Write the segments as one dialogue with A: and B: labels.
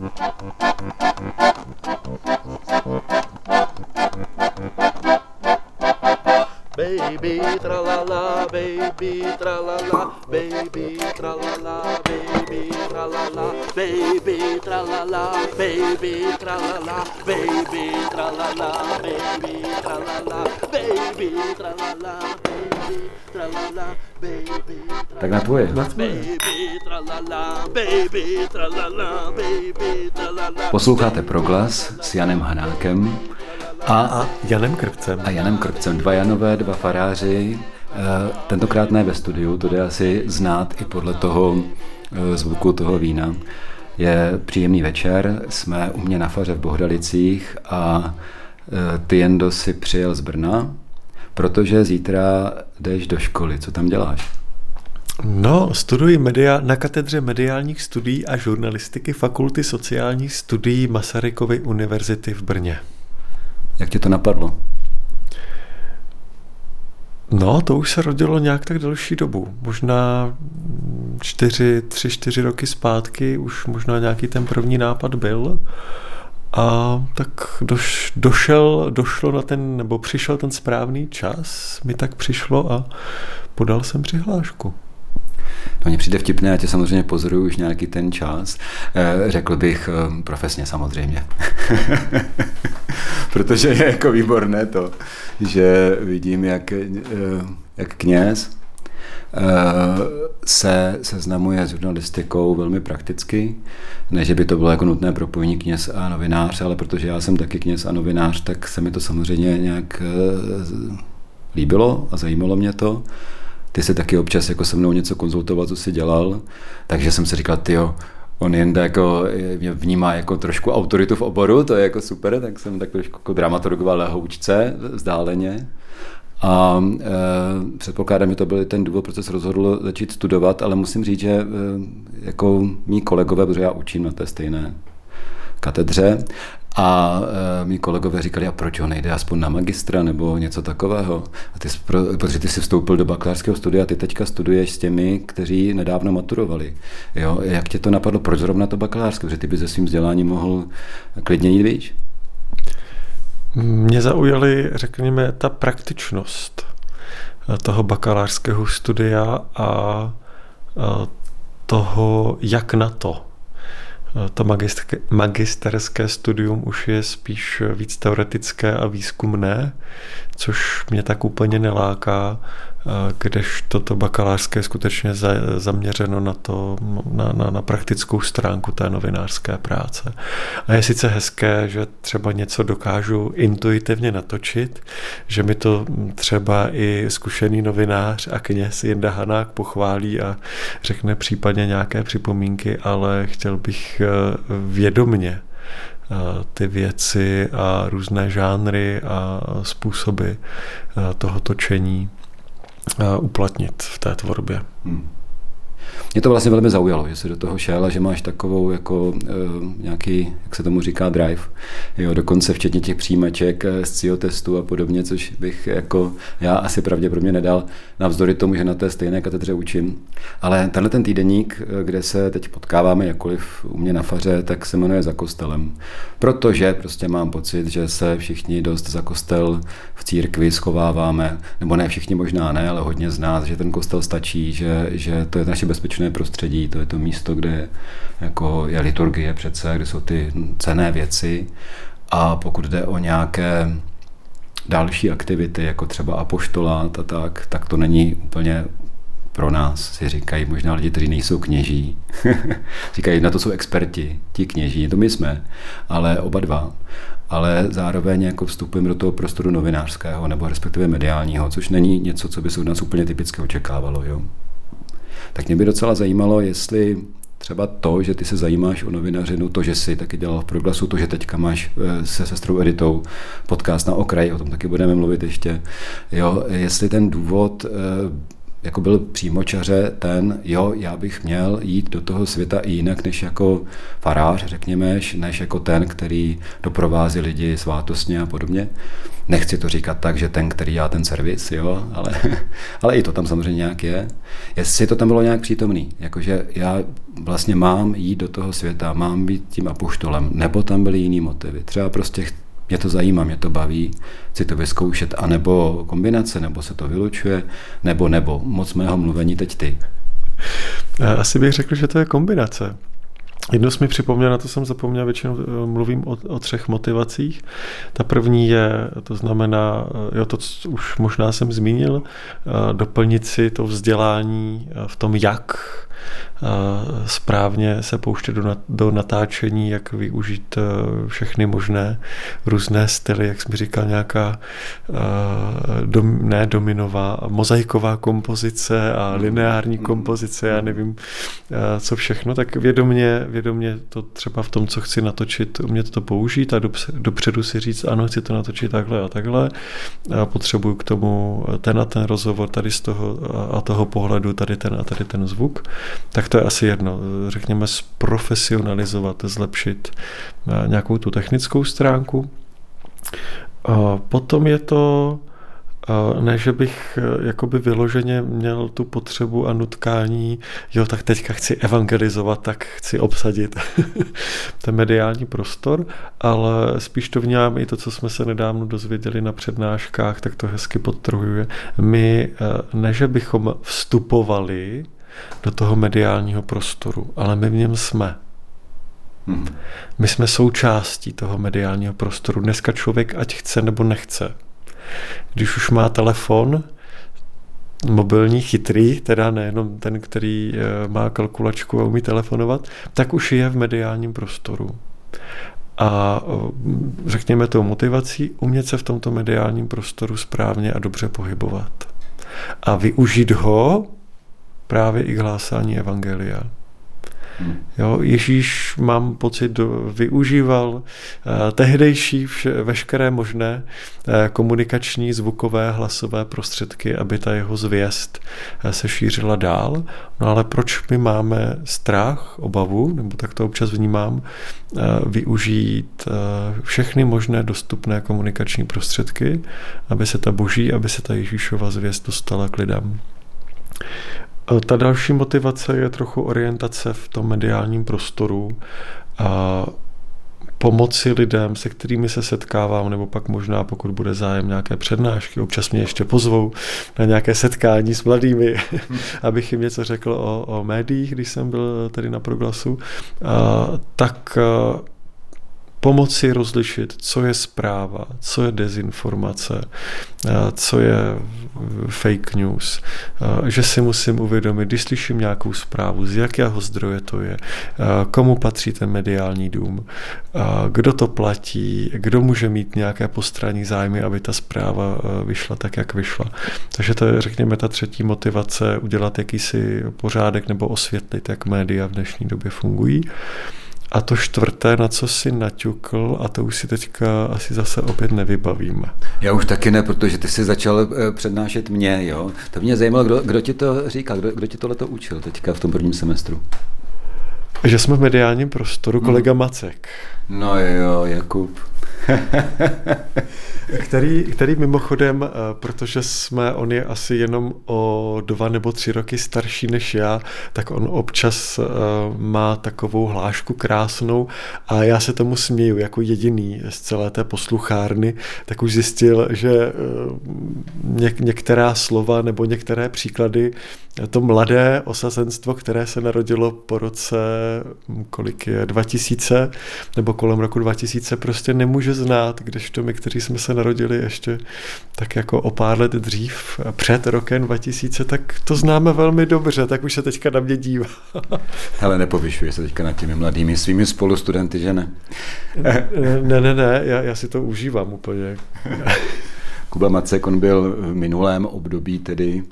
A: Baby tralala, baby tralala, baby tralala, baby tralala, baby tralala, baby tralala, baby tralala, baby tralala, baby tralala, baby tralala, baby
B: Tak na tvoje.
A: Baby tralala.
B: Posloucháte Proglas s Janem Hanákem
C: A, a Janem Krpcem.
B: a Janem Krpcem. Dva Janové, dva faráři. Eh, Tentokrát ne ve studiu, to jde asi znát i podle toho eh, zvuku toho vína. Je příjemný večer, jsme u mě na faře v Bohdalicích a eh, ty Jendo si přijel z Brna, protože zítra jdeš do školy. Co tam děláš?
C: No, studuji media, na katedře mediálních studií a žurnalistiky Fakulty sociálních studií Masarykovy univerzity v Brně.
B: Jak tě to napadlo?
C: No, to už se rodilo nějak tak delší dobu. Možná čtyři, tři, čtyři roky zpátky už možná nějaký ten první nápad byl. A tak doš, došel, došlo na ten, nebo přišel ten správný čas, mi tak přišlo a podal jsem přihlášku.
B: No mně přijde vtipné, já tě samozřejmě pozoruju už nějaký ten čas. Eh, Řekl bych eh, profesně samozřejmě. Protože je jako výborné to, že vidím, jak, eh, jak kněz se seznamuje s žurnalistikou velmi prakticky. Ne, že by to bylo jako nutné propojení kněz a novinář, ale protože já jsem taky kněz a novinář, tak se mi to samozřejmě nějak líbilo a zajímalo mě to. Ty se taky občas jako se mnou něco konzultoval, co jsi dělal, takže jsem si říkal, ty jo, on jen jako mě vnímá jako trošku autoritu v oboru, to je jako super, tak jsem tak trošku jako dramaturgoval lehoučce vzdáleně. A e, předpokládám, že to byl ten důvod, proč se rozhodl začít studovat, ale musím říct, že e, jako mý kolegové, protože já učím na té stejné katedře, a e, mý kolegové říkali, a proč ho nejde aspoň na magistra nebo něco takového? A ty, protože ty jsi vstoupil do bakalářského studia, ty teďka studuješ s těmi, kteří nedávno maturovali. Jo? Jak tě to napadlo? Proč zrovna to bakalářské? Protože ty by se svým vzděláním mohl klidně jít výš?
C: Mě zaujaly, řekněme, ta praktičnost toho bakalářského studia a a toho, jak na to. To magisterské, magisterské studium už je spíš víc teoretické a výzkumné, což mě tak úplně neláká, když toto bakalářské je skutečně za, zaměřeno na, to, na, na, na praktickou stránku té novinářské práce. A je sice hezké, že třeba něco dokážu intuitivně natočit, že mi to třeba i zkušený novinář a kněz Jinda Hanák pochválí a řekne případně nějaké připomínky, ale chtěl bych vědomně ty věci a různé žánry a způsoby toho točení uplatnit v té tvorbě.
B: Hmm. Mě to vlastně velmi zaujalo, že jsi do toho šel a že máš takovou jako uh, nějaký, jak se tomu říká, drive. Jo, dokonce včetně těch přijímaček z CIO testu a podobně, což bych jako já asi pravděpodobně nedal navzdory tomu, že na té stejné katedře učím. Ale tenhle ten týdeník, kde se teď potkáváme jakkoliv u mě na faře, tak se jmenuje Za kostelem. Protože prostě mám pocit, že se všichni dost za kostel v církvi schováváme, nebo ne všichni možná ne, ale hodně z nás, že ten kostel stačí, že, že to je naše bezpečné prostředí, to je to místo, kde jako je liturgie přece, kde jsou ty cené věci a pokud jde o nějaké další aktivity, jako třeba apoštolát a tak, tak to není úplně pro nás, si říkají možná lidi, kteří nejsou kněží. říkají, na to jsou experti, ti kněží, to my jsme, ale oba dva. Ale zároveň jako vstupujeme do toho prostoru novinářského nebo respektive mediálního, což není něco, co by se od nás úplně typicky očekávalo. Jo? Tak mě by docela zajímalo, jestli třeba to, že ty se zajímáš o novinařinu, to, že jsi taky dělal v proglasu, to, že teďka máš se sestrou Editou podcast na okraji, o tom taky budeme mluvit ještě, jo, jestli ten důvod jako byl přímočaře ten, jo, já bych měl jít do toho světa i jinak než jako farář, řekněme, než jako ten, který doprovází lidi svátostně a podobně. Nechci to říkat tak, že ten, který já ten servis, jo, ale, ale i to tam samozřejmě nějak je. Jestli to tam bylo nějak přítomný, jakože já vlastně mám jít do toho světa, mám být tím apoštolem, nebo tam byly jiný motivy. Třeba prostě mě to zajímá, mě to baví, chci to vyzkoušet, anebo kombinace, nebo se to vylučuje, nebo nebo. Moc mého mluvení teď ty.
C: Asi bych řekl, že to je kombinace. Jedno jsi mi připomněl, na to jsem zapomněl, většinou eh, mluvím o, o třech motivacích. Ta první je, to znamená, eh, jo, to už možná jsem zmínil, eh, doplnit si to vzdělání v tom, jak správně se pouštět do, do natáčení, jak využít e, všechny možné různé styly, jak jsem říkal, nějaká e, dom, ne dominová, mozaiková kompozice a mm. lineární mm. kompozice, já nevím, e, co všechno, tak vědomě, vědomě to třeba v tom, co chci natočit, umět to použít a dopředu si říct, ano, chci to natočit takhle a takhle, a potřebuju k tomu ten a ten rozhovor tady z toho a toho pohledu, tady ten a tady ten zvuk tak to je asi jedno. Řekněme, zprofesionalizovat, zlepšit eh, nějakou tu technickou stránku. Potom je to, eh, ne, že bych eh, jakoby vyloženě měl tu potřebu a nutkání, jo, tak teďka chci evangelizovat, tak chci obsadit ten mediální prostor, ale spíš to vnímám i to, co jsme se nedávno dozvěděli na přednáškách, tak to hezky podtrhuje. My, ne, že bychom vstupovali do toho mediálního prostoru, ale my v něm jsme. Hmm. My jsme součástí toho mediálního prostoru. Dneska člověk ať chce nebo nechce. Když už má telefon, mobilní, chytrý, teda nejenom ten, který eh, má kalkulačku a umí telefonovat, tak už je v mediálním prostoru. A řekněme to motivací, umět se v tomto mediálním prostoru správně a dobře pohybovat. A využít ho právě i k hlásání Evangelia. Hmm. Jo, Ježíš, mám pocit, využíval uh, tehdejší vše, veškeré možné uh, komunikační, zvukové, hlasové prostředky, aby ta jeho zvěst uh, se šířila dál. No ale proč my máme strach, obavu, nebo tak to občas vnímám, využít všechny možné dostupné komunikační prostředky, aby se ta boží, aby se ta Ježíšova zvěst dostala k lidem. Ta další motivace je trochu orientace v tom mediálním prostoru a pomoci lidem, se kterými se setkávám, nebo pak možná, pokud bude zájem nějaké přednášky, občas mě ještě pozvou na nějaké setkání s mladými, abych jim něco řekl o, o médiích, když jsem byl tady na proglasu, a, tak pomoci rozlišit, co je zpráva, co je dezinformace, co je fake news, že si musím uvědomit, když slyším nějakou zprávu, z jakého zdroje to je, komu patří ten mediální dům, kdo to platí, kdo může mít nějaké postranní zájmy, aby ta zpráva vyšla tak, jak vyšla. Takže to je, řekněme, ta třetí motivace, udělat jakýsi pořádek nebo osvětlit, jak média v dnešní době fungují. A to čtvrté, na co si naťukl, a to už si teďka asi zase opět nevybavíme.
B: Já už taky ne, protože ty jsi začal eh, přednášet mě, jo. To mě zajímalo, kdo, kdo ti to říkal, kdo, kdo ti tohle to učil teďka v tom prvním semestru.
C: Že jsme v mediálním prostoru, kolega hmm. Macek.
B: No jo, Jakub.
C: který, který mimochodem, eh, protože jsme, on je asi jenom o dva nebo tři roky starší než já, tak on občas uh, má takovou hlášku krásnou a já se tomu směju jako jediný z celé té posluchárny, tak už zjistil, že uh, něk, některá slova nebo některé příklady to mladé osazenstvo, které se narodilo po roce, kolik je, 2000, nebo kolem roku 2000, prostě nemůže znát, kdežto my, kteří jsme se narodili ještě tak jako o pár let dřív, před rokem 2000, tak to známe velmi dobře, tak už se teďka na mě dívá.
B: Hele, nepovyšuje se teďka nad těmi mladými svými spolustudenty, že ne?
C: ne, ne, ne, já, já si to užívám úplně.
B: Kuba Macek, on byl v minulém období tedy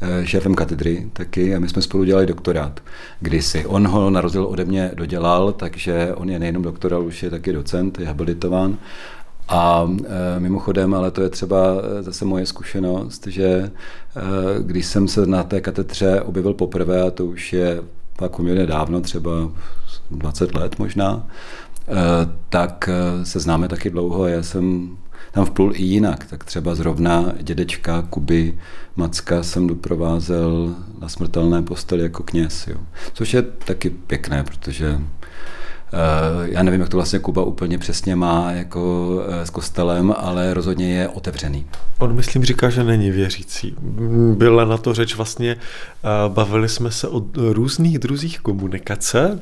B: eh, šéfem katedry taky a my jsme spolu dělali doktorát kdysi. On ho na rozdíl ode mě dodělal, takže on je nejenom doktorál, už je taky docent, je habilitován A e, mimochodem, ale to je třeba zase moje zkušenost, že e, když jsem se na té katedře objevil poprvé, a to už je pak poměrně dávno, třeba 20 let možná, tak se známe taky dlouho. Já jsem tam vplul i jinak, tak třeba zrovna dědečka Kuby Macka jsem doprovázel na smrtelné posteli jako kněz, jo. což je taky pěkné, protože Eh, já nevím, jak to vlastně Kuba úplně přesně má jako eh, s kostelem, ale rozhodně je otevřený.
C: On, myslím, říká, že není věřící. Byla na to řeč vlastně, eh, bavili jsme se o různých druzích komunikace,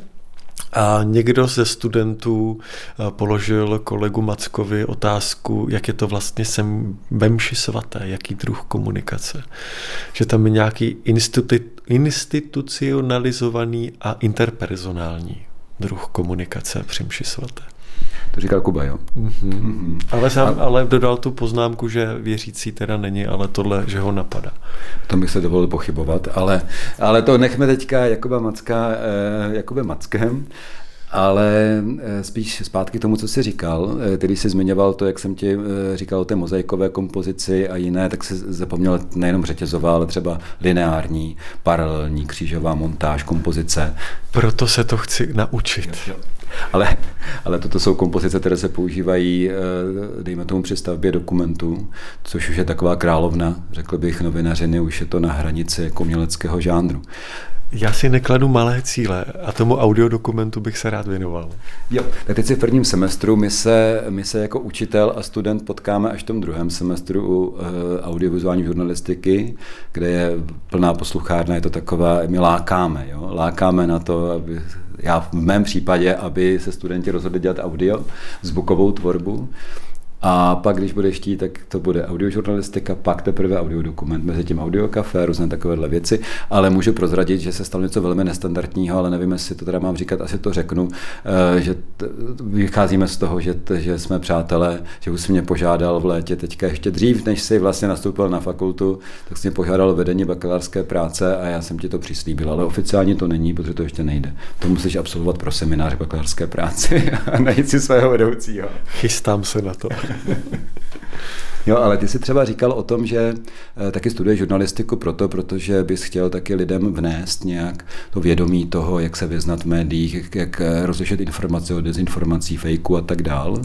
C: a někdo ze studentů položil kolegu Mackovi otázku, jak je to vlastně sem ve mši svaté, jaký druh komunikace. Že tam je nějaký institucionalizovaný a interpersonální druh komunikace při mši svaté.
B: To říkal Kuba, jo? Mm-hmm.
C: Mm-hmm. Ale, sám, ale dodal tu poznámku, že věřící teda není, ale tohle, že ho napadá.
B: To bych se dovolil pochybovat, ale, ale to nechme teďka Jakuba Macka, eh, Jakube Mackem ale eh, spíš zpátky k tomu, co jsi říkal, který eh, jsi zmiňoval to, jak jsem ti eh, říkal o té mozaikové kompozici a jiné, tak si zapomněl nejenom řetězová, ale třeba lineární, paralelní, křížová montáž, kompozice.
C: Proto se to chci naučit.
B: Ale, ale toto jsou kompozice, které se používají, dejme tomu při stavbě dokumentů, což už je taková královna, řekl bych, novinařiny, už je to na hranici jako uměleckého žánru.
C: Já si nekladu malé cíle a tomu audiodokumentu bych se rád věnoval.
B: Jo, tak teď si v prvním semestru, my se, my se jako učitel a student potkáme až v tom druhém semestru u uh, audiovizuální žurnalistiky, kde je plná posluchárna, je to taková, my lákáme, jo? lákáme na to, aby, já v mém případě, aby se studenti rozhodli dělat audio, zvukovou tvorbu. A pak, když bude chtít, tak to bude audiožurnalistika, pak teprve audiodokument, mezi tím audiokafé, různé takovéhle věci, ale můžu prozradit, že se stalo něco velmi nestandardního, ale nevím, jestli to teda mám říkat, asi to řeknu, eh, že vycházíme z toho, že, že jsme přátelé, že už jsi mě požádal v létě teďka ještě dřív, než jsi vlastně nastoupil na fakultu, tak jsi mě požádal vedení bakalářské práce a já jsem ti to přislíbil, ale oficiálně to není, protože to ještě nejde. To musíš absolvovat pro seminář bakalářské práce a najít si svého vedoucího.
C: Chystám se na to.
B: Jo, ale ty jsi třeba říkal o tom, že eh, taky studuješ žurnalistiku proto, protože bys chtěl taky lidem vnést nějak to vědomí toho, jak se vyznat v médiích, jak eh, rozlišit informace o dezinformací, fejku a tak dál.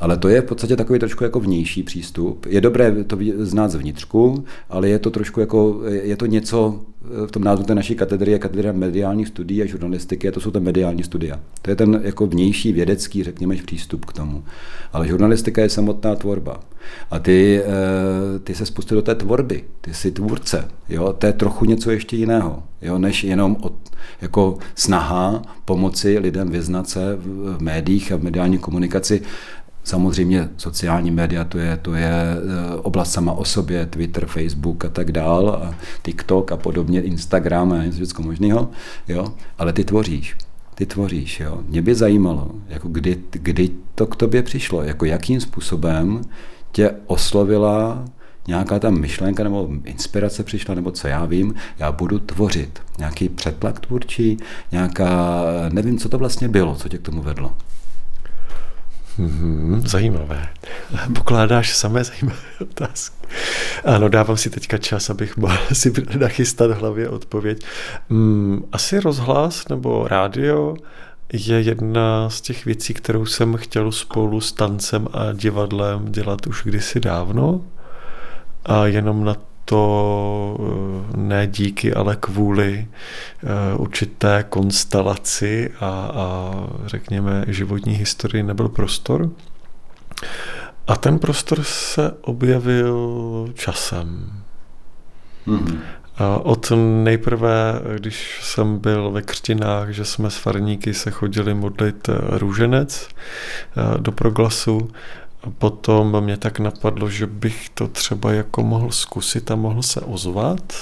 B: Ale to je v podstatě takový trošku jako vnější přístup. Je dobré to znát zvnitřku, ale je to trošku jako, je to něco, eh, v tom názvu té naší katedry je katedra mediálních studií a žurnalistiky a to jsou ty mediální studia. To je ten jako vnější vědecký, řekněme, přístup k tomu. Ale žurnalistika je samotná tvorba. A ty, eh, ty se spustil do té tvorby, ty jsi tvůrce. Jo? To je trochu něco ještě jiného, jo? než jenom od, jako snaha pomoci lidem vyznat se v médiích a v mediální komunikaci. Samozřejmě sociální média, to je, to je eh, oblast sama o sobě, Twitter, Facebook a tak dál, a TikTok a podobně, Instagram a něco možného, jo? ale ty tvoříš ty tvoříš. Jo? Mě by zajímalo, jako kdy, kdy to k tobě přišlo, jako jakým způsobem tě oslovila nějaká ta myšlenka nebo inspirace přišla, nebo co já vím, já budu tvořit. Nějaký přetlak tvůrčí, nějaká, nevím, co to vlastně bylo, co tě k tomu vedlo.
C: Hmm, zajímavé. Pokládáš samé zajímavé otázky. Ano, dávám si teďka čas, abych mohl si nachystat v hlavě odpověď. Hmm, asi rozhlas nebo rádio je jedna z těch věcí, kterou jsem chtěl spolu s tancem a divadlem dělat už kdysi dávno. A jenom na to eh, ne díky, ale kvůli eh, určité konstelaci a, a řekněme životní historii nebyl prostor. A ten prostor se objevil časem. Mm-hmm. Od nejprve, když jsem byl ve Křtinách, že jsme s farníky se chodili modlit eh, růženec do proglasu, potom mě tak napadlo, že bych to třeba jako mohl zkusit a mohl se ozvat.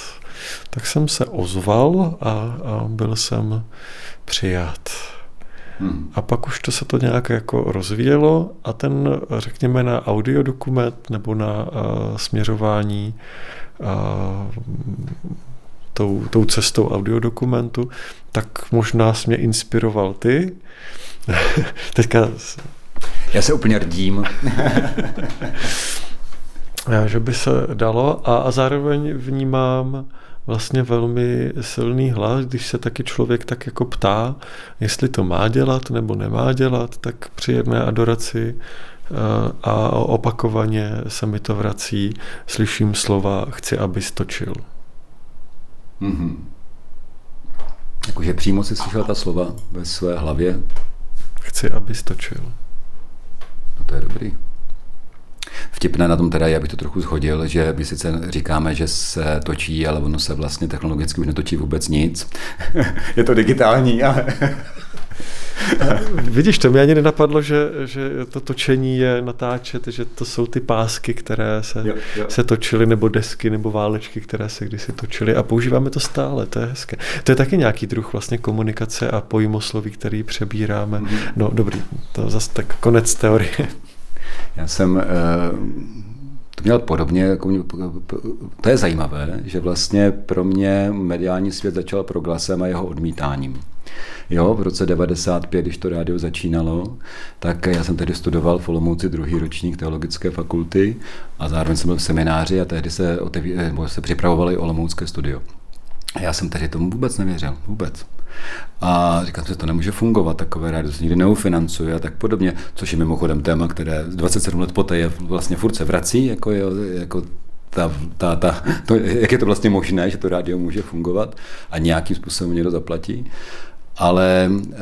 C: Tak jsem se ozval a, a byl jsem přijat. Hmm. A pak už to se to nějak jako rozvíjelo a ten, řekněme, na audiodokument nebo na a, směřování a, tou, tou cestou audiodokumentu, tak možná jsi mě inspiroval ty. Teďka
B: Já se úplně rdím.
C: že by se dalo a, a zároveň vnímám vlastně velmi silný hlas, když se taky člověk tak jako ptá, jestli to má dělat nebo nemá dělat, tak při jedné adoraci eh, a opakovaně se mi to vrací, slyším slova, chci, aby stočil. Mm-hmm.
B: Jakože přímo si slyšel ta slova ve své hlavě?
C: Chci, aby stočil.
B: No to je dobrý. Vtipné na tom teda je, abych to trochu shodil, že my sice říkáme, že se točí, ale ono se vlastně technologicky už netočí vůbec nic. je to digitální, ale...
C: Vidíš, to mi ani nenapadlo, že, že to točení je natáčet, že to jsou ty pásky, které se, jo, jo. se točily, nebo desky, nebo válečky, které se kdysi točily a používáme to stále, to je hezké. To je taky nějaký druh vlastně komunikace a pojmosloví, který přebíráme. Mm-hmm. No dobrý, to zase tak konec teorie.
B: Já jsem eh, to měl podobně, jako, to je zajímavé, že vlastně pro mě mediální svět začal proglasem a jeho odmítáním. Jo, v roce 95, když to rádio začínalo, tak já jsem tehdy studoval v Olomouci druhý ročník teologické fakulty a zároveň jsem byl v semináři a tehdy se, oteví, se připravovali Olomoucké studio. A já jsem tehdy tomu vůbec nevěřil, vůbec. A říkám, že to nemůže fungovat, takové rádio se nikdy neufinancuje a tak podobně, což je mimochodem téma, které 27 let poté je vlastně furt se vrací, jako, je, jako ta, ta, ta, to, jak je to vlastně možné, že to rádio může fungovat a nějakým způsobem někdo zaplatí. Ale eh,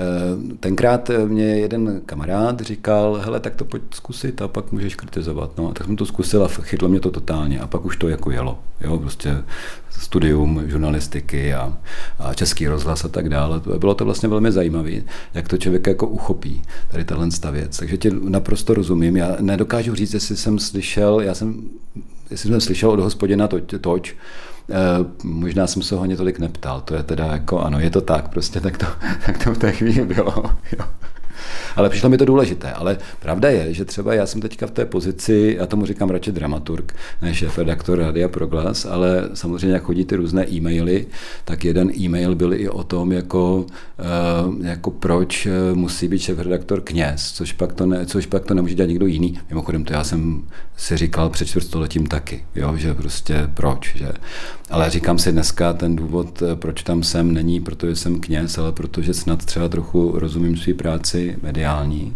B: tenkrát mě jeden kamarád říkal, hele, tak to pojď zkusit a pak můžeš kritizovat. No, tak jsem to zkusil a chytlo mě to totálně a pak už to jako jelo. Jo, prostě studium žurnalistiky a, a český rozhlas a tak dále. Bylo to vlastně velmi zajímavé, jak to člověk jako uchopí, tady tahle věc. Takže ti naprosto rozumím. Já nedokážu říct, jestli jsem slyšel, já jsem, jestli jsem slyšel od hospodina toč, toč Eh, možná jsem se ho ani tolik neptal, to je teda jako, ano, je to tak, prostě tak to, tak to v té chvíli bylo. Jo. Ale přišlo mi to důležité. Ale pravda je, že třeba já jsem teďka v té pozici, já tomu říkám radši dramaturg, než redaktor Radia Proglas, ale samozřejmě, jak chodí ty různé e-maily, tak jeden e-mail byl i o tom, jako, eh, jako proč eh, musí být šéf-redaktor kněz, což pak, to ne, což pak to nemůže dělat někdo jiný. Mimochodem, to já jsem si říkal před čtvrtstoletím taky, jo, že prostě proč. Že. Ale říkám si dneska, ten důvod, eh, proč tam jsem, není protože jsem kněz, ale protože snad třeba trochu rozumím své práci mediální.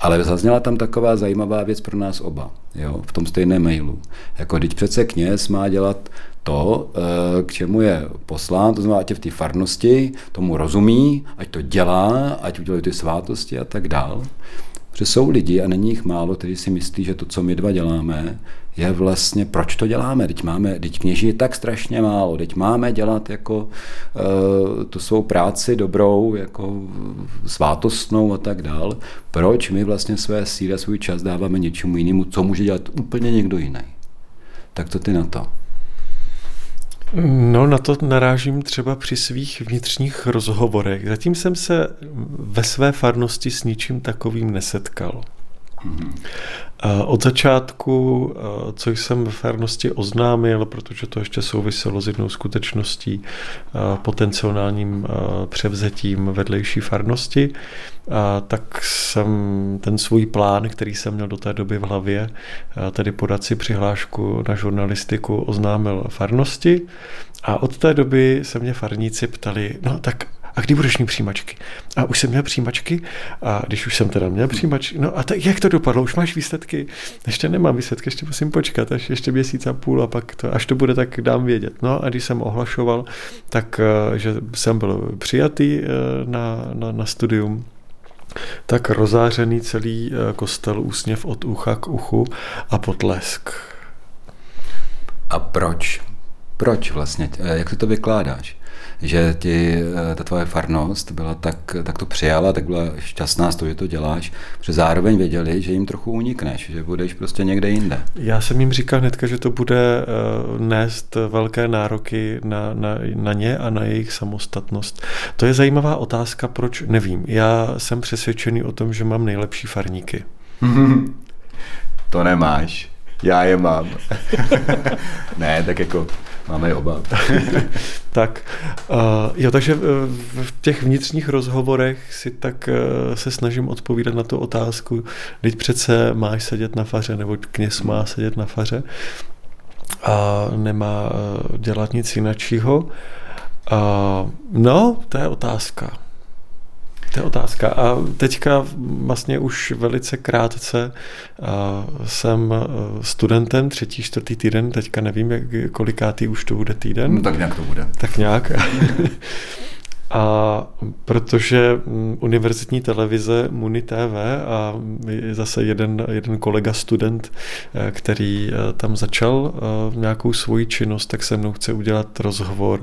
B: Ale zazněla tam taková zajímavá věc pro nás oba, jo, v tom stejném mailu. Jako když přece kněz má dělat to, eh, k čemu je poslán, to znamená, ať je v té farnosti, tomu rozumí, ať to dělá, ať udělají ty svátosti a tak dál. Protože jsou lidi, a není jich málo, kteří si myslí, že to, co my dva děláme, je vlastně, proč to děláme? Teď máme, teď kněží je tak strašně málo, teď máme dělat jako uh, tu svou práci dobrou, jako svátostnou a tak dál. Proč my vlastně své síly a svůj čas dáváme něčemu jinému, co může dělat úplně někdo jiný? Tak co ty na to?
C: No, na to narážím třeba při svých vnitřních rozhovorech. Zatím jsem se ve své farnosti s ničím takovým nesetkal. Od začátku, co jsem ve farnosti oznámil, protože to ještě souviselo s jednou skutečností, potenciálním převzetím vedlejší farnosti, tak jsem ten svůj plán, který jsem měl do té doby v hlavě, tedy podat si přihlášku na žurnalistiku, oznámil farnosti. A od té doby se mě farníci ptali, no tak a kdy budeš mít přijímačky? A už jsem měl přijímačky a když už jsem teda měl přijímačky, no a tak jak to dopadlo? Už máš výsledky? Ještě nemám výsledky, ještě musím počkat, až ještě měsíc a půl a pak to, až to bude, tak dám vědět. No a když jsem ohlašoval, tak eh, že jsem byl přijatý eh, na, na, na studium, tak rozářený celý eh, kostel úsměv od ucha k uchu a potlesk.
B: A proč? Proč vlastně? Jak ty to vykládáš? Že ti eh, ta tvoje farnost byla tak, tak to přijala, tak byla šťastná z toho, že to děláš, protože zároveň věděli, že jim trochu unikneš, že budeš prostě někde jinde.
C: Já jsem jim říkal hnedka, že to bude eh, nést velké nároky na, na, na ně a na jejich samostatnost. To je zajímavá otázka, proč nevím. Já jsem přesvědčený o tom, že mám nejlepší farníky.
B: to nemáš. Já je mám. ne, tak jako Máme je oba.
C: tak, uh, jo, takže v těch vnitřních rozhovorech si tak uh, se snažím odpovídat na tu otázku, teď přece máš sedět na faře, nebo kněz má sedět na faře a nemá dělat nic jiného. Uh, no, to je otázka. To je otázka. A teďka vlastně už velice krátce jsem studentem, třetí, čtvrtý týden, teďka nevím, jak, kolikátý už to bude týden.
B: No tak nějak to bude.
C: Tak nějak. A protože mm, univerzitní televize Muni TV a zase jeden, jeden kolega student, eh, který eh, tam začal eh, nějakou svoji činnost, tak se mnou chce udělat rozhovor.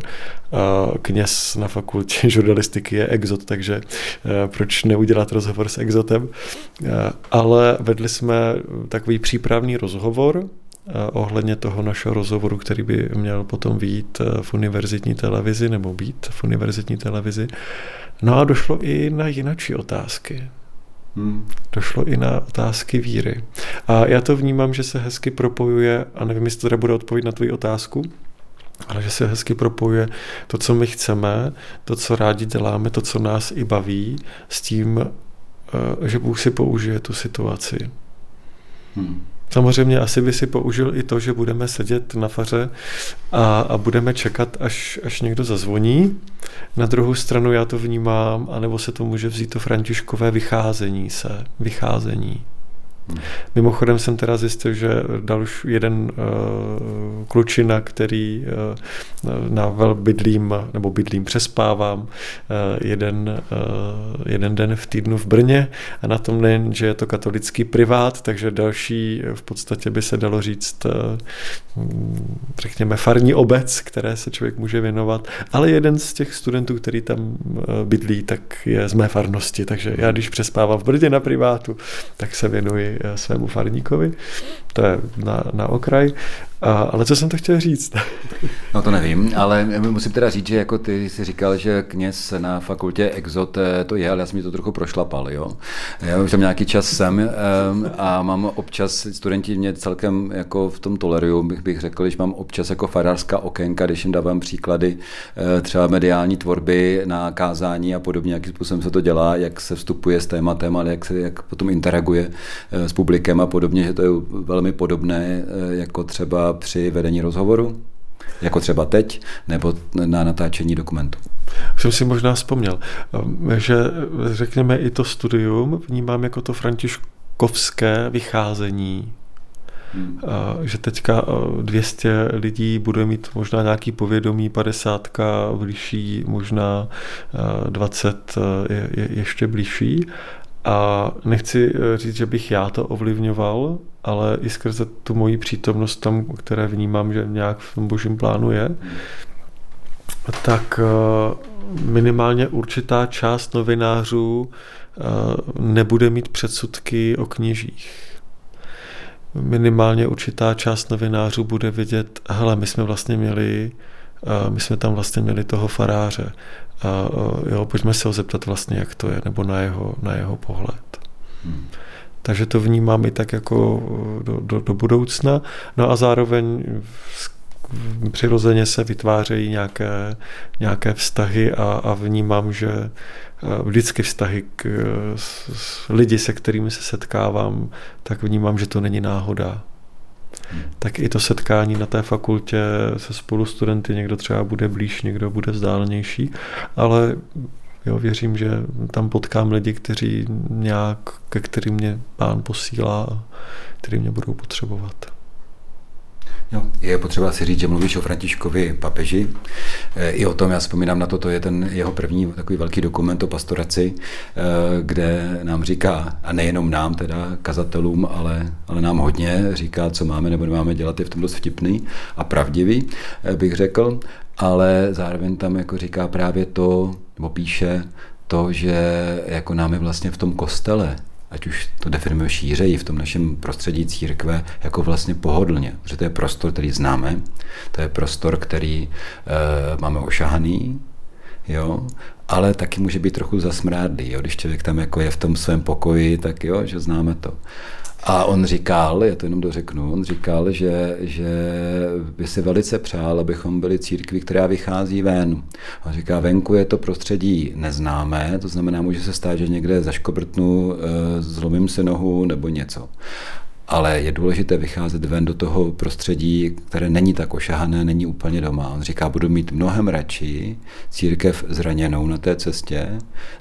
C: Kněz na fakultě žurnalistiky je exot, takže proč neudělat rozhovor s exotem. Ale vedli jsme takový přípravný rozhovor, ohledně toho našeho rozhovoru, který by měl potom být eh, v univerzitní televizi nebo být v univerzitní televizi. No a došlo i na jinačí otázky. Hmm. Došlo i na otázky víry. A já to vnímám, že se hezky propojuje, a nevím, jestli to teda bude odpověď na tvoji otázku, ale že se hezky propojuje to, co my chceme, to, co rádi děláme, to, co nás i baví, s tím, eh, že Bůh si použije tu situaci. Hmm. Samozřejmě asi by si použil i to, že budeme sedět na faře a, a budeme čekat, až, až někdo zazvoní. Na druhou stranu já to vnímám, anebo se to může vzít to františkové vycházení se, vycházení. Mimochodem jsem teda zjistil, že dal už jeden uh, klučina, který uh, na vel bydlím, nebo bydlím přespávám uh, jeden, uh, jeden den v týdnu v Brně a na tom nejen, že je to katolický privát, takže další v podstatě by se dalo říct uh, řekněme farní obec, které se člověk může věnovat, ale jeden z těch studentů, který tam bydlí, tak je z mé farnosti, takže já když přespávám v Brně na privátu, tak se věnuji svému farníkovi. To je na, na okraj. A, ale co jsem to chtěl říct?
B: No to nevím, ale musím teda říct, že jako ty si říkal, že kněz na fakultě Exot eh, to je, ale já jsem mi to trochu prošlapal, jo. Já už tam nějaký čas jsem eh, a mám občas, studenti mě celkem jako v tom toleruju, bych, bych řekl, když mám občas jako farářská okénka, když jim dávám příklady třeba mediální tvorby na kázání a podobně, jakým způsobem se to dělá, jak se vstupuje s tématem, ale jak se jak potom interaguje s publikem a podobně, že to je velmi podobné jako třeba při vedení rozhovoru, jako třeba teď, nebo na natáčení dokumentu?
C: Už jsem si možná vzpomněl, že řekněme i to studium vnímám jako to františkovské vycházení Hmm. Že teďka 200 lidí bude mít možná nějaký povědomí, 50 blížší, možná 20 je, je ještě blížší. A nechci eh, říct, že bych já to ovlivňoval, ale i skrze tu moji přítomnost tam, které vnímám, že nějak v tom božím plánu je, tak eh, minimálně určitá část novinářů eh, nebude mít předsudky o kněžích. Minimálně určitá část novinářů bude vidět, hele, my jsme vlastně měli my jsme tam vlastně měli toho faráře a jo, pojďme se ho zeptat vlastně, jak to je, nebo na jeho, na jeho pohled. Hmm. Takže to vnímám i tak jako do, do, do budoucna. No a zároveň přirozeně se vytvářejí nějaké, nějaké vztahy a, a vnímám, že vždycky vztahy k s, s lidi, se kterými se setkávám, tak vnímám, že to není náhoda tak i to setkání na té fakultě se spolu studenty, někdo třeba bude blíž, někdo bude vzdálenější, ale jo, věřím, že tam potkám lidi, kteří nějak, ke kterým mě pán posílá a který mě budou potřebovat.
B: Jo, je potřeba si říct, že mluvíš o Františkovi papeži. E, I o tom já vzpomínám na to, to je ten jeho první takový velký dokument o pastoraci, e, kde nám říká, a nejenom nám teda, kazatelům, ale, ale nám hodně říká, co máme nebo nemáme dělat, je v tom dost vtipný a pravdivý, e, bych řekl, ale zároveň tam jako říká právě to, nebo píše to, že jako nám je vlastně v tom kostele ať už to definujeme šířeji v tom našem prostředí církve, jako vlastně pohodlně. Protože to je prostor, který známe, to je prostor, který e, máme ošahaný, jo, ale taky může být trochu zasmrádlý, jo, když člověk tam jako je v tom svém pokoji, tak jo, že známe to. A on říkal, já to jenom dořeknu, on říkal, že, že by si velice přál, abychom byli církví, která vychází ven. On říká, venku je to prostředí neznámé, to znamená, může se stát, že někde zaškobrtnu, eh, zlomím si nohu nebo něco ale je důležité vycházet ven do toho prostředí, které není tak ošahané, není úplně doma. On říká, budu mít mnohem radši církev zraněnou na té cestě,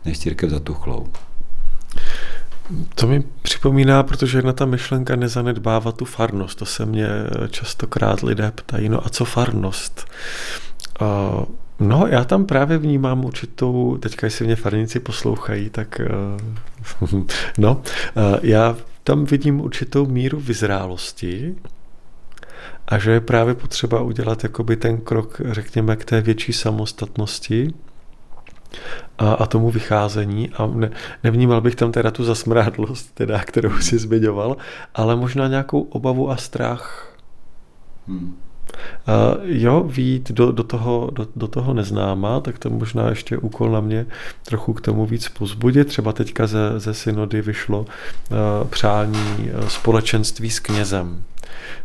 B: než církev zatuchlou.
C: To mi připomíná, protože jedna ta myšlenka nezanedbává tu farnost. To se mě častokrát lidé ptají, no a co farnost? No, já tam právě vnímám určitou, teďka jestli mě farníci poslouchají, tak uh, no, uh, já tam vidím určitou míru vyzrálosti a že je právě potřeba udělat jakoby ten krok, řekněme, k té větší samostatnosti a, a tomu vycházení a ne, nevnímal bych tam teda tu zasmrádlost, teda, kterou si zmiňoval, ale možná nějakou obavu a strach. Hmm. Uh, jo, vít do, do, toho, do, do toho neznáma, tak to možná ještě úkol na mě trochu k tomu víc pozbudit. Třeba teďka ze, ze synody vyšlo uh, přání uh, společenství s knězem.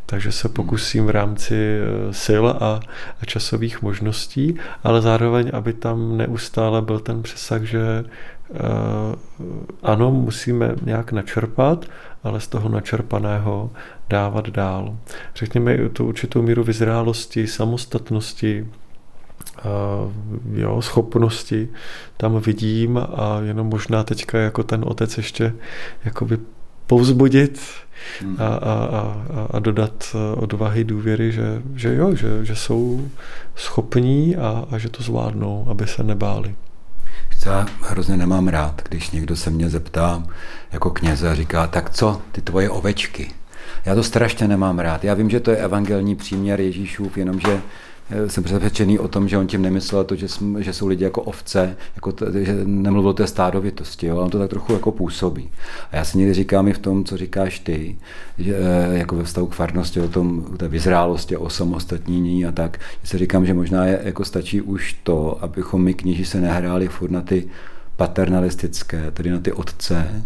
C: Takže se pokusím v rámci sil a, a časových možností, ale zároveň, aby tam neustále byl ten přesah, že ano, musíme nějak načerpat, ale z toho načerpaného dávat dál. Řekněme tu určitou míru vyzrálosti, samostatnosti, jo, schopnosti tam vidím a jenom možná teďka jako ten otec ještě jakoby povzbudit hmm. a, a, a, a dodat odvahy důvěry, že, že jo, že, že jsou schopní a, a že to zvládnou, aby se nebáli.
B: Já hrozně nemám rád, když někdo se mě zeptá jako kněze a říká, tak co, ty tvoje ovečky? Já to strašně nemám rád. Já vím, že to je evangelní příměr Ježíšův, jenomže jsem přesvědčený o tom, že on tím nemyslel to, že, jsme, že jsou lidi jako ovce, jako to, že nemluvil o té stádovitosti, jo, ale on to tak trochu jako působí. A já si někdy říkám i v tom, co říkáš ty, že, eh, jako ve vztahu k farnosti, o tom, o té vyzrálosti, o samostatnění a tak, že si říkám, že možná je, jako stačí už to, abychom my kněži se nehráli furt na ty paternalistické, tedy na ty otce,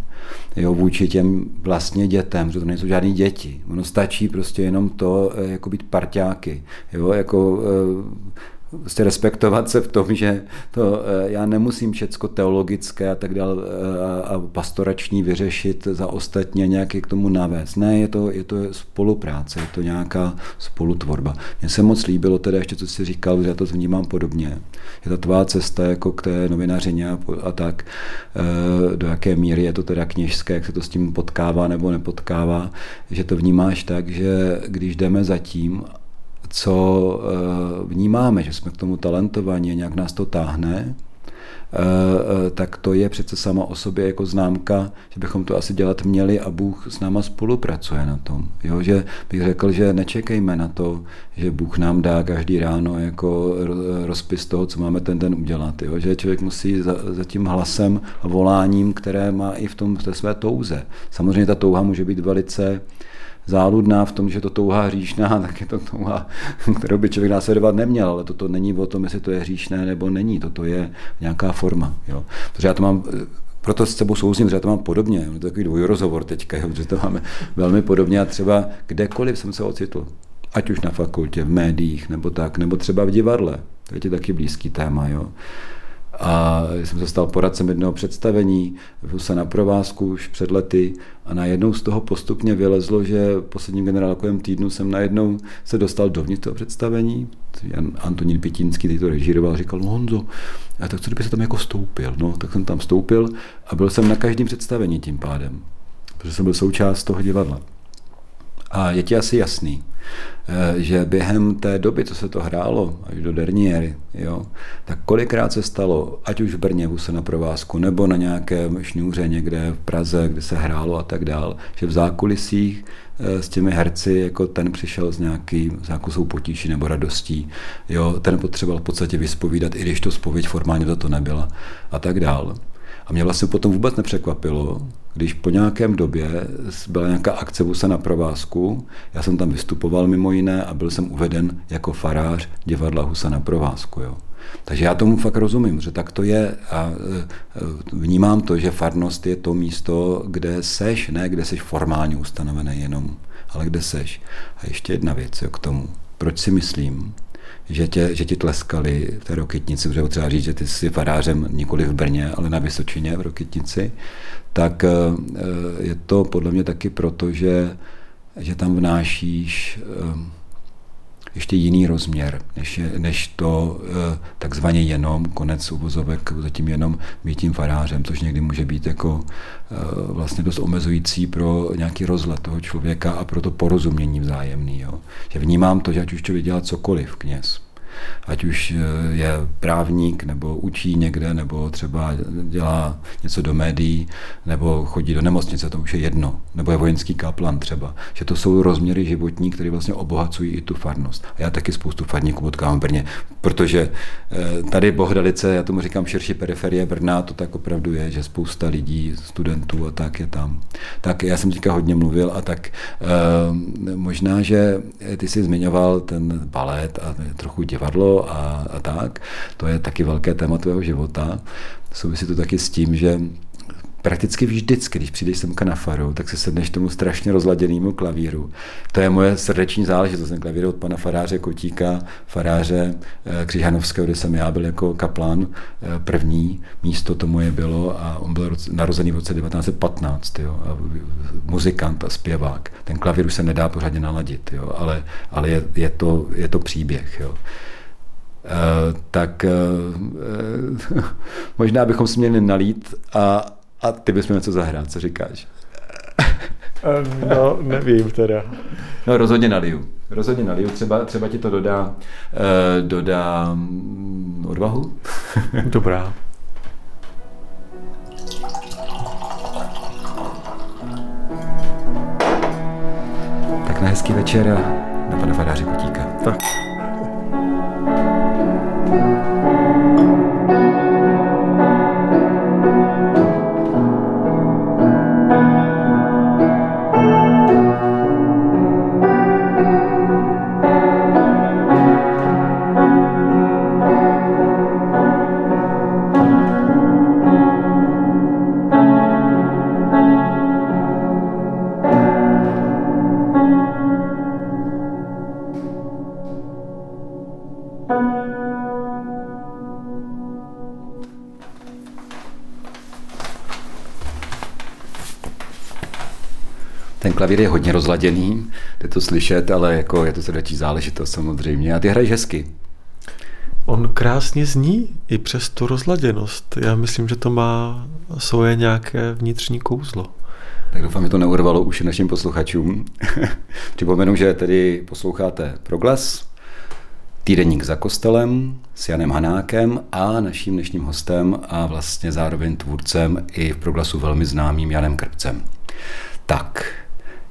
B: jo, vůči těm vlastně dětem, že to nejsou žádný děti. Ono stačí prostě jenom to, eh, jako být parťáky, jo, jako eh, prostě respektovat se v tom, že to eh, já nemusím všecko teologické a tak dále eh, a pastorační vyřešit za ostatně nějaký k tomu navést. Ne, je to, je to spolupráce, je to nějaká spolutvorba. Mně se moc líbilo teda ještě, co jsi říkal, že já to vnímám podobně. Je ta tvá cesta jako k té novinařině a, a tak, eh, do jaké míry je to teda kněžské, jak se to s tím potkává nebo nepotkává, že to vnímáš tak, že když jdeme za tím co eh, vnímáme, že jsme k tomu talentovaní, nějak nás to táhne, eh, eh, tak to je přece sama o sobě jako známka, že bychom to asi dělat měli a Bůh s náma spolupracuje na tom. Jo, že bych řekl, že nečekejme na to, že Bůh nám dá každý ráno jako rozpis toho, co máme ten den udělat. Jo, že člověk musí za, za tím hlasem a voláním, které má i v tom v té své touze. Samozřejmě ta touha může být velice záludná v tom, že to touha hříšná, tak je to touha, kterou by člověk následovat neměl, ale toto není o tom, jestli to je hříšné nebo není, toto je nějaká forma. Jo. Protože já to mám proto s sebou souzním, že já to mám podobně, je to takový dvojrozhovor teďka, že to máme velmi podobně a třeba kdekoliv jsem se ocitl, ať už na fakultě, v médiích, nebo tak, nebo třeba v divadle, to je ti taky blízký téma, jo. A jsem se stal poradcem jednoho představení, byl se na provázku už před lety a najednou z toho postupně vylezlo, že posledním generálkovém týdnu jsem najednou se dostal dovnitř toho představení. Jan Antonín Pitínský, který to režíroval, říkal, no Honzo, a tak co kdyby se tam jako stoupil? No, tak jsem tam stoupil a byl jsem na každém představení tím pádem, protože jsem byl součást toho divadla. A je ti asi jasný, že během té doby, co se to hrálo, až do Derniery, jo, tak kolikrát se stalo, ať už v Brně se na provázku, nebo na nějakém šňůře někde v Praze, kde se hrálo a tak dál, že v zákulisích eh, s těmi herci, jako ten přišel s, nějaký, s nějakou svou potíší nebo radostí, jo, ten potřeboval v podstatě vyspovídat, i když to spověď formálně to, to nebyla a tak dál. A mě vlastně potom vůbec nepřekvapilo, když po nějakém době byla nějaká akce Vusa na provázku, já jsem tam vystupoval mimo jiné a byl jsem uveden jako farář divadla Husa na provázku. Jo. Takže já tomu fakt rozumím, že tak to je a vnímám to, že farnost je to místo, kde seš, ne kde seš formálně ustanovený jenom, ale kde seš. A ještě jedna věc jo, k tomu. Proč si myslím, že, tě, že ti tleskali v té Rokytnici, protože třeba říct, že ty jsi farářem nikoli v Brně, ale na Vysočině v Rokytnici, tak eh, je to podle mě taky proto, že, že tam vnášíš eh, ještě jiný rozměr, než, je, než to eh, takzvaně jenom, konec uvozovek, zatím jenom být tím farářem, což někdy může být jako vlastně dost omezující pro nějaký rozhled toho člověka a pro to porozumění vzájemný. Jo. Že vnímám to, že ať už člověk dělá cokoliv, kněz, ať už eh, je právník, nebo učí někde, nebo třeba dělá něco do médií, nebo chodí do nemocnice, to už je jedno, nebo je vojenský kaplan třeba. Že to jsou rozměry životní, které vlastně obohacují i tu farnost. A já taky spoustu farníků potkávám v Brně, protože eh, tady Bohdalice, já tomu říkám širší periferie Brna, to tak opravdu je, že spousta lidí, studentů a tak je tam. Tak já jsem teďka hodně mluvil a tak eh, možná, že ty jsi zmiňoval ten balet a trochu divadlo, divadlo a, a tak. To je taky velké téma tvého života. Souvisí to taky s tím, že prakticky vždycky, když přijdeš semka na faru, tak se sedneš tomu strašně rozladěnému klavíru. To je moje srdeční záležitost, ten klavír od pana faráře Kotíka, faráře eh, Křižanovského, kde jsem já byl jako kaplan eh, první, místo to moje bylo a on byl narozený v roce 1915, jo, a muzikant a zpěvák. Ten klavír už se nedá pořádně naladit, jo, ale, ale je, je, to, je to příběh. Jo. Uh, tak uh, možná bychom si měli nalít a, a ty bys měl něco zahrát, co říkáš?
C: no, nevím teda.
B: No rozhodně naliju. Rozhodně naliju. Třeba, třeba ti to dodá, uh, dodá mm, odvahu.
C: Dobrá.
B: Tak na hezký večer a na pana faráře Kutíka.
C: Tak.
B: Klavír je hodně rozladěný, jde to slyšet, ale jako je to srdeční záležitost samozřejmě. A ty hraješ hezky.
C: On krásně zní i přes tu rozladěnost. Já myslím, že to má svoje nějaké vnitřní kouzlo.
B: Tak doufám, že to neurvalo uši našim posluchačům. Připomenu, že tedy posloucháte Proglas, týdeník za kostelem s Janem Hanákem a naším dnešním hostem a vlastně zároveň tvůrcem i v Proglasu velmi známým Janem Krpcem. Tak,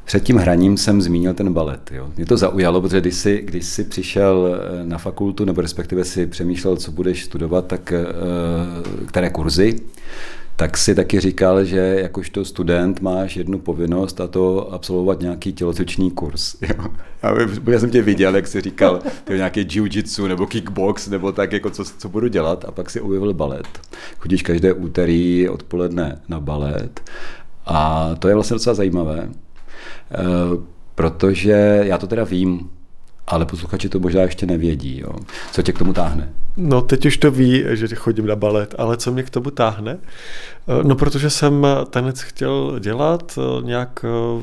B: před tím hraním jsem zmínil ten balet. Jo. Mě to zaujalo, protože když jsi, když jsi přišel eh, na fakultu, nebo respektive si přemýšlel, co budeš studovat, tak eh, které kurzy, tak si taky říkal, že jakožto student máš jednu povinnost a to absolvovat nějaký tělocvičný kurz. Jo. Já jsem tě viděl, jak jsi říkal, to nějaký jiu-jitsu nebo kickbox nebo tak, jako co, co budu dělat a pak si objevil balet. Chodíš každé úterý odpoledne na balet a to je vlastně docela zajímavé. Eh, protože já to teda vím, ale posluchači to možná ještě nevědí. Jo. Co tě k tomu táhne?
C: No teď už to ví, že chodím na balet, ale co mě k tomu táhne? Eh, no protože jsem tanec chtěl dělat eh, nějak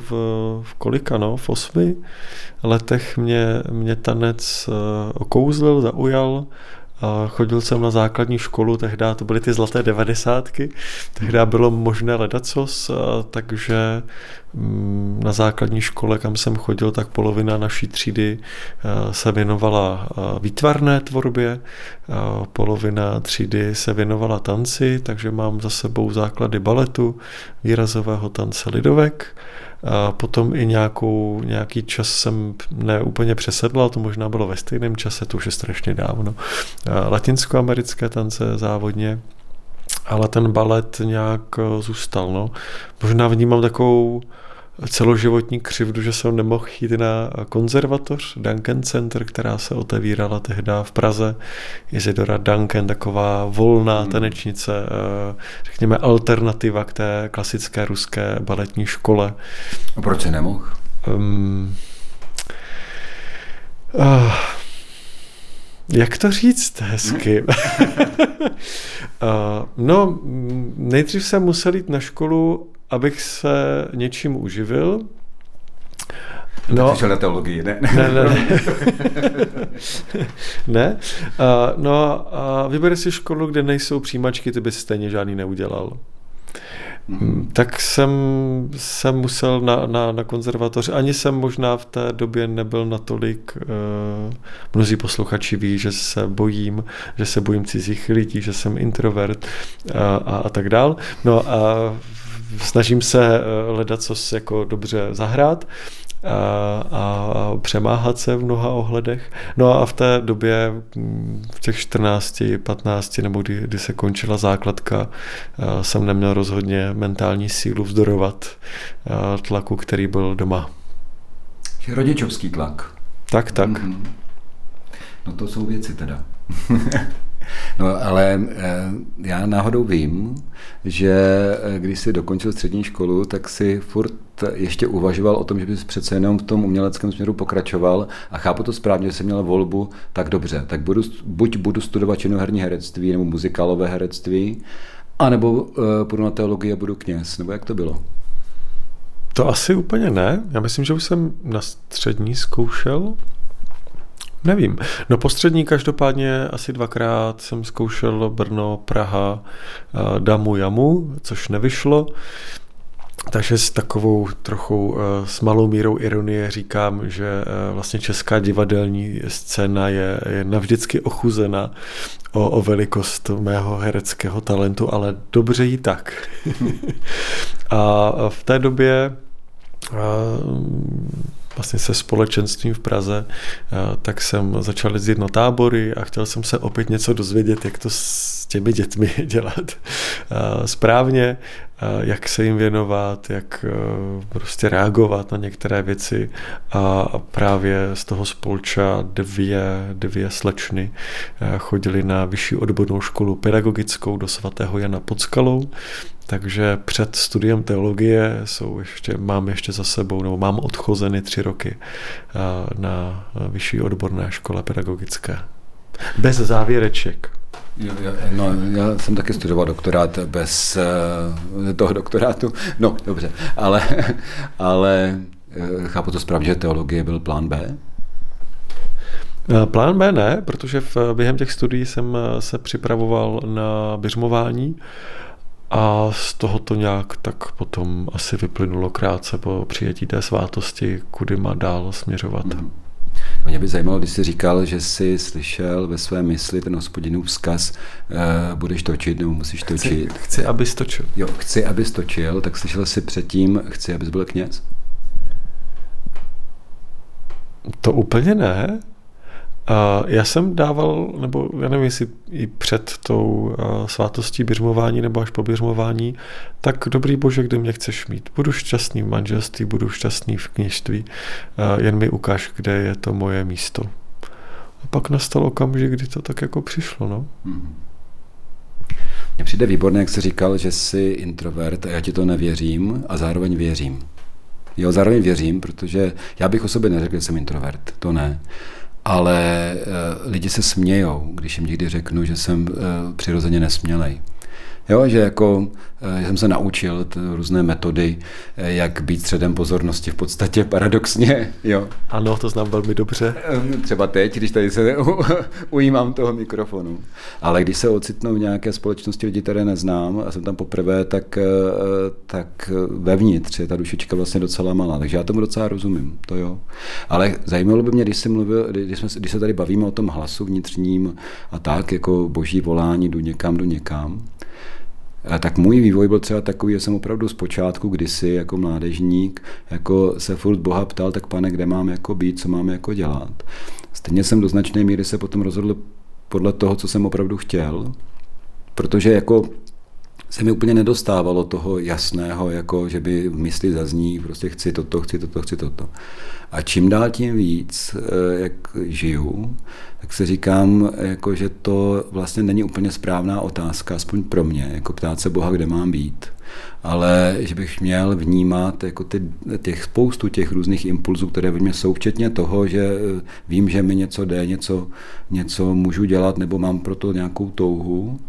C: v, v kolika, no, v osmi letech mě, mě tanec okouzlil, zaujal Chodil jsem na základní školu, tehdy to byly ty zlaté devadesátky, tehdy bylo možné ledacos, takže mm, na základní škole, kam jsem chodil, tak polovina naší třídy se věnovala výtvarné tvorbě, polovina třídy se věnovala tanci, takže mám za sebou základy baletu, výrazového tance lidovek, a potom i nějakou, nějaký čas jsem neúplně přesedlal, to možná bylo ve stejném čase, to už je strašně dávno. Latinskoamerické tance závodně, ale ten balet nějak zůstal. No. Možná vnímám takovou celoživotní křivdu, že jsem nemohl jít na konzervatoř Duncan Center, která se otevírala tehdy v Praze. Izidora Duncan, taková volná hmm. tanečnice, eh, řekněme alternativa k té klasické ruské baletní škole.
B: A proč se nemohl? Um,
C: uh, jak to říct hezky? uh, no, nejdřív jsem musel jít na školu, abych se něčím uživil.
B: No, šel na teologii, ne?
C: Ne, ne, ne. ne? Uh, no a vybere si školu, kde nejsou přijímačky, ty bys stejně žádný neudělal. Mm. Tak jsem, jsem musel na, na, na konzervatoři. Ani jsem možná v té době nebyl natolik, uh, mnozí posluchači ví, že se bojím, že se bojím cizích lidí, že jsem introvert uh, a, a tak dál. No a snažím se hledat, co jako dobře zahrát a, a přemáhat se v mnoha ohledech. No a v té době, v těch 14, 15, nebo kdy, kdy se končila základka, jsem neměl rozhodně mentální sílu vzdorovat tlaku, který byl doma.
B: Rodičovský tlak.
C: Tak, tak. Mm-hmm.
B: No to jsou věci teda. No ale eh, já náhodou vím, že eh, když jsi dokončil střední školu, tak si furt ještě uvažoval o tom, že bys přece jenom v tom uměleckém směru pokračoval a chápu to správně, že jsi měl volbu, tak dobře, tak budu, buď budu studovat činoherní herectví nebo muzikálové herectví, anebo uh, půjdu na teologii a budu kněz, nebo jak to bylo?
C: To asi úplně ne. Já myslím, že už jsem na střední zkoušel Nevím. No postřední každopádně asi dvakrát jsem zkoušel Brno, Praha, Damu, Jamu, což nevyšlo. Takže s takovou trochu s malou mírou ironie říkám, že vlastně česká divadelní scéna je, je navždycky ochuzena o, o velikost mého hereckého talentu, ale dobře jí tak. a v té době vlastně se společenstvím v Praze, tak jsem začal jezdit na tábory a chtěl jsem se opět něco dozvědět, jak to těmi dětmi dělat správně, jak se jim věnovat, jak prostě reagovat na některé věci a právě z toho spolča dvě, dvě slečny chodili na vyšší odbornou školu pedagogickou do svatého Jana pod Skalou, takže před studiem teologie jsou ještě, mám ještě za sebou, nebo mám odchozeny tři roky na vyšší odborné škole pedagogické. Bez závěreček.
B: Jo, no, já jsem taky studoval doktorát bez uh, toho doktorátu. No, dobře, ale, ale uh, chápu to správně, že teologie byl plán B?
C: Plán B ne, protože v, během těch studií jsem se připravoval na běžmování a z toho to nějak tak potom asi vyplynulo krátce po přijetí té svátosti, kudy má dál směřovat. Mm.
B: Mě by zajímalo, když jsi říkal, že jsi slyšel ve své mysli ten hospodinův vzkaz, uh, budeš točit nebo musíš točit.
C: Chci, chci abys točil.
B: Jo, chci, abys točil, tak slyšel jsi předtím, chci, abys byl kněz?
C: To úplně ne. Já jsem dával, nebo já nevím, jestli i před tou svátostí běžmování nebo až po běžmování, tak dobrý bože, kde mě chceš mít. Budu šťastný v manželství, budu šťastný v kněžství, jen mi ukáž, kde je to moje místo. A pak nastal okamžik, kdy to tak jako přišlo, no.
B: Mně přijde výborné, jak jsi říkal, že jsi introvert a já ti to nevěřím a zároveň věřím. Jo, zároveň věřím, protože já bych o sobě neřekl, že jsem introvert, to ne ale eh, lidi se smějou, když jim někdy řeknu, že jsem eh, přirozeně nesmělej. Jo, že jako Eh, že jsem se naučil různé metody, eh, jak být středem pozornosti v podstatě paradoxně. Jo.
C: Ano, to znám velmi dobře.
B: Eh, třeba teď, když tady se ujímám toho mikrofonu. Ale když se ocitnou v nějaké společnosti lidi, které neznám a jsem tam poprvé, tak, tak vevnitř je ta dušička vlastně docela malá. Takže já tomu docela rozumím, to jo. Ale zajímalo by mě, když, mluvil, když, jsme, když se tady bavíme o tom hlasu vnitřním a tak, jako boží volání, jdu někam, jdu někam, tak můj vývoj byl třeba takový, že jsem opravdu zpočátku kdysi jako mládežník jako se furt Boha ptal, tak pane, kde mám jako být, co mám jako dělat. Stejně jsem do značné míry se potom rozhodl podle toho, co jsem opravdu chtěl, protože jako se mi úplně nedostávalo toho jasného, jako že by v mysli zazní, prostě chci toto, chci toto, chci toto. A čím dál tím víc, eh, jak žiju, tak se říkám, jako, že to vlastně není úplně správná otázka, aspoň pro mě, jako ptát se Boha, kde mám být, ale že bych měl vnímat jako ty, těch spoustu těch různých impulzů, které ve mně jsou, včetně toho, že eh, vím, že mi něco jde, něco, něco můžu dělat, nebo mám proto nějakou touhu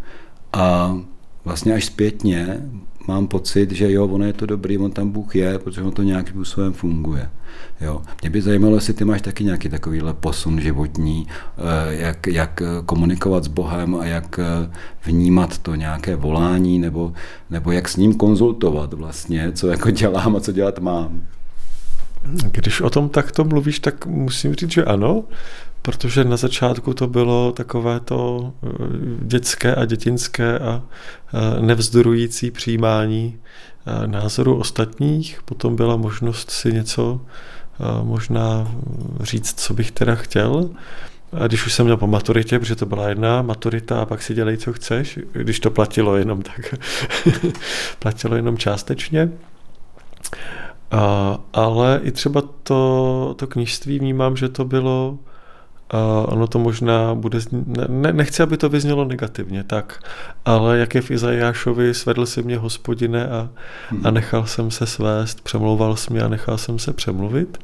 B: a vlastně až zpětně mám pocit, že jo, ono je to dobrý, on tam Bůh je, protože on to nějakým způsobem funguje. Jo. Mě by zajímalo, jestli ty máš taky nějaký takovýhle posun životní, eh, jak, jak komunikovat s Bohem a jak eh, vnímat to nějaké volání, nebo, nebo jak s ním konzultovat vlastně, co jako dělám a co dělat mám.
C: Když o tom takto mluvíš, tak musím říct, že ano, protože na začátku to bylo takové to eh, dětské a dětinské a nevzdorující přijímání názoru ostatních. Potom byla možnost si něco možná říct, co bych teda chtěl. A když už jsem měl po maturitě, protože to byla jedna maturita a pak si dělej, co chceš, když to platilo jenom tak, platilo jenom částečně. A, ale i třeba to, to knižství vnímám, že to bylo a ono to možná bude, ne, nechci, aby to vyznělo negativně, tak, ale jak je v Izajášovi, svedl si mě hospodine a, a hmm. nechal jsem se svést, přemlouval jsi mě a nechal jsem se přemluvit.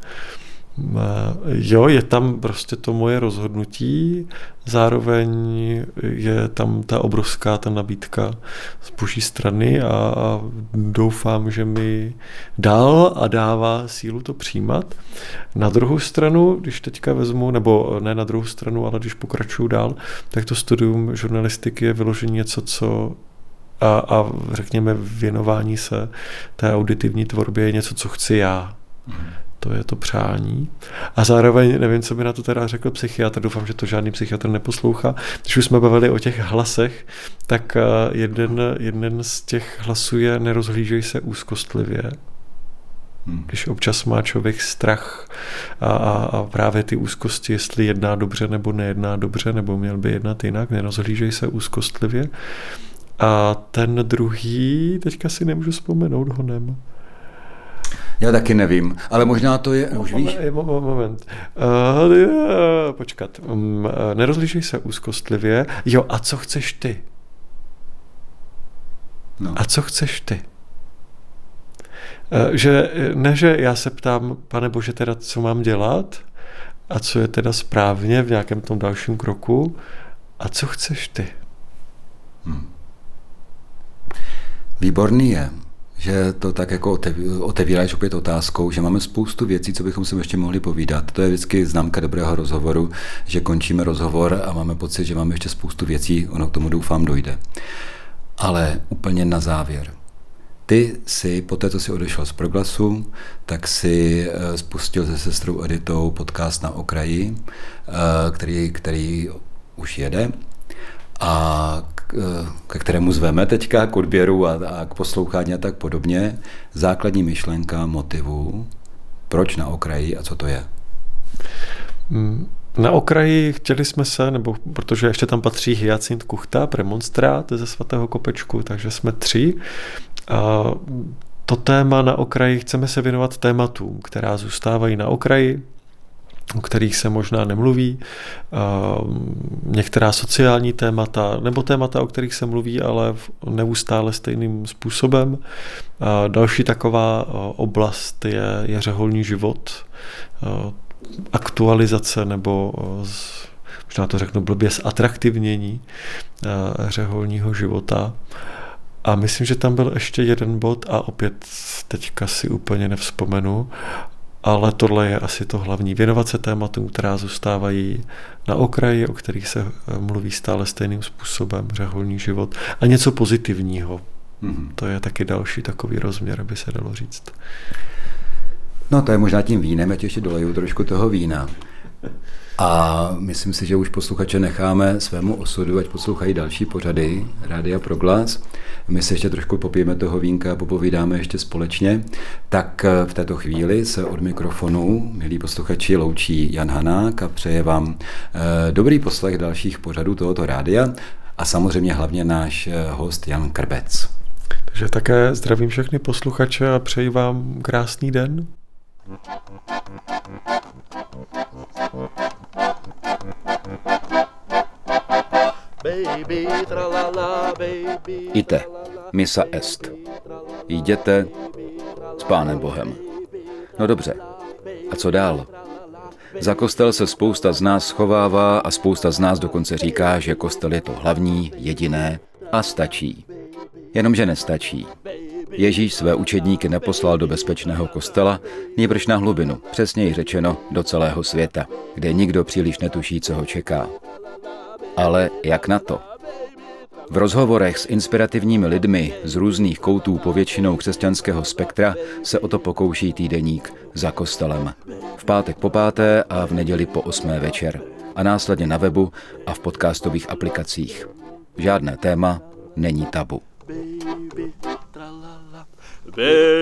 C: Jo, je tam prostě to moje rozhodnutí, zároveň je tam ta obrovská ta nabídka z boží strany a, doufám, že mi dal a dává sílu to přijímat. Na druhou stranu, když teďka vezmu, nebo ne na druhou stranu, ale když pokračuju dál, tak to studium žurnalistiky je vyložení něco, co a, a řekněme věnování se té auditivní tvorbě je něco, co chci já. Mm to je to přání. A zároveň nevím, co by na to teda řekl psychiatr, doufám, že to žádný psychiatr neposlouchá. Když už jsme bavili o těch hlasech, tak eh, jeden, jeden z těch hlasů je nerozhlížej se úzkostlivě. Hmm. Když občas má člověk strach a, a, a právě ty úzkosti, jestli jedná dobře nebo nejedná dobře, nebo měl by jednat jinak, nerozhlížej se úzkostlivě. A ten druhý, teďka si nemůžu vzpomenout honem.
B: Já taky nevím, ale možná to je, už víš?
C: Moment. Uh, počkat. Um, nerozlišej se úzkostlivě. Jo, a co chceš ty? No. A co chceš ty? Uh, že ne, že já se ptám, pane Bože, teda co mám dělat a co je teda správně v nějakém tom dalším kroku a co chceš ty? Hmm.
B: Výborný je že to tak jako otevíráš opět otázkou, že máme spoustu věcí, co bychom si ještě mohli povídat. To je vždycky známka dobrého rozhovoru, že končíme rozhovor a máme pocit, že máme ještě spoustu věcí, ono k tomu doufám dojde. Ale úplně na závěr. Ty si, po té, co jsi odešel z Proglasu, tak si eh, spustil se sestrou Editou podcast na okraji, eh, který, který už jede a ke kterému zveme teďka k odběru a, a k poslouchání a tak podobně, základní myšlenka motivu, proč na okraji a co to je?
C: Mm, na okraji chtěli jsme se, nebo protože ještě tam patří Hyacint Kuchta, premonstrát ze svatého kopečku, takže jsme tři. A to téma na okraji chceme se věnovat tématům, která zůstávají na okraji, o kterých se možná nemluví, některá sociální témata, nebo témata, o kterých se mluví, ale neustále stejným způsobem. Další taková oblast je, je řeholní život, aktualizace nebo možná to řeknu blbě, zatraktivnění řeholního života. A myslím, že tam byl ještě jeden bod a opět teďka si úplně nevzpomenu, ale tohle je asi to hlavní. Věnovat se tématům, která zůstávají na okraji, o kterých se eh, mluví stále stejným způsobem, řeholní život a něco pozitivního. Mm-hmm. To je taky další takový rozměr, by se dalo říct.
B: No to je možná tím vínem, ať ještě doleju trošku toho vína. A myslím si, že už posluchače necháme svému osudu, ať poslouchají další pořady Rádia Proglas. My se ještě trošku popijeme toho vínka a popovídáme ještě společně. Tak eh, v této chvíli se od mikrofonu, milí posluchači, loučí Jan Hanák a přeje vám eh, dobrý poslech dalších pořadů tohoto rádia a samozřejmě hlavně náš eh, host Jan Krbec.
C: Takže také zdravím všechny posluchače a přeji vám krásný den.
A: Baby, tralala,
B: Ite, misa est. Jděte s Pánem Bohem. No dobře, a co dál? Za kostel se spousta z nás schovává a spousta z nás dokonce říká, že kostel je to hlavní, jediné a stačí. Jenomže nestačí. Ježíš své učedníky neposlal do bezpečného kostela, nýbrž na hlubinu, přesněji řečeno do celého světa, kde nikdo příliš netuší, co ho čeká. Ale jak na to? V rozhovorech s inspirativními lidmi z různých koutů povětšinou křesťanského spektra se o to pokouší týdeník za kostelem. V pátek po páté a v neděli po osmé večer. A následně na webu a v podcastových aplikacích. Žádné téma není tabu.
A: baby,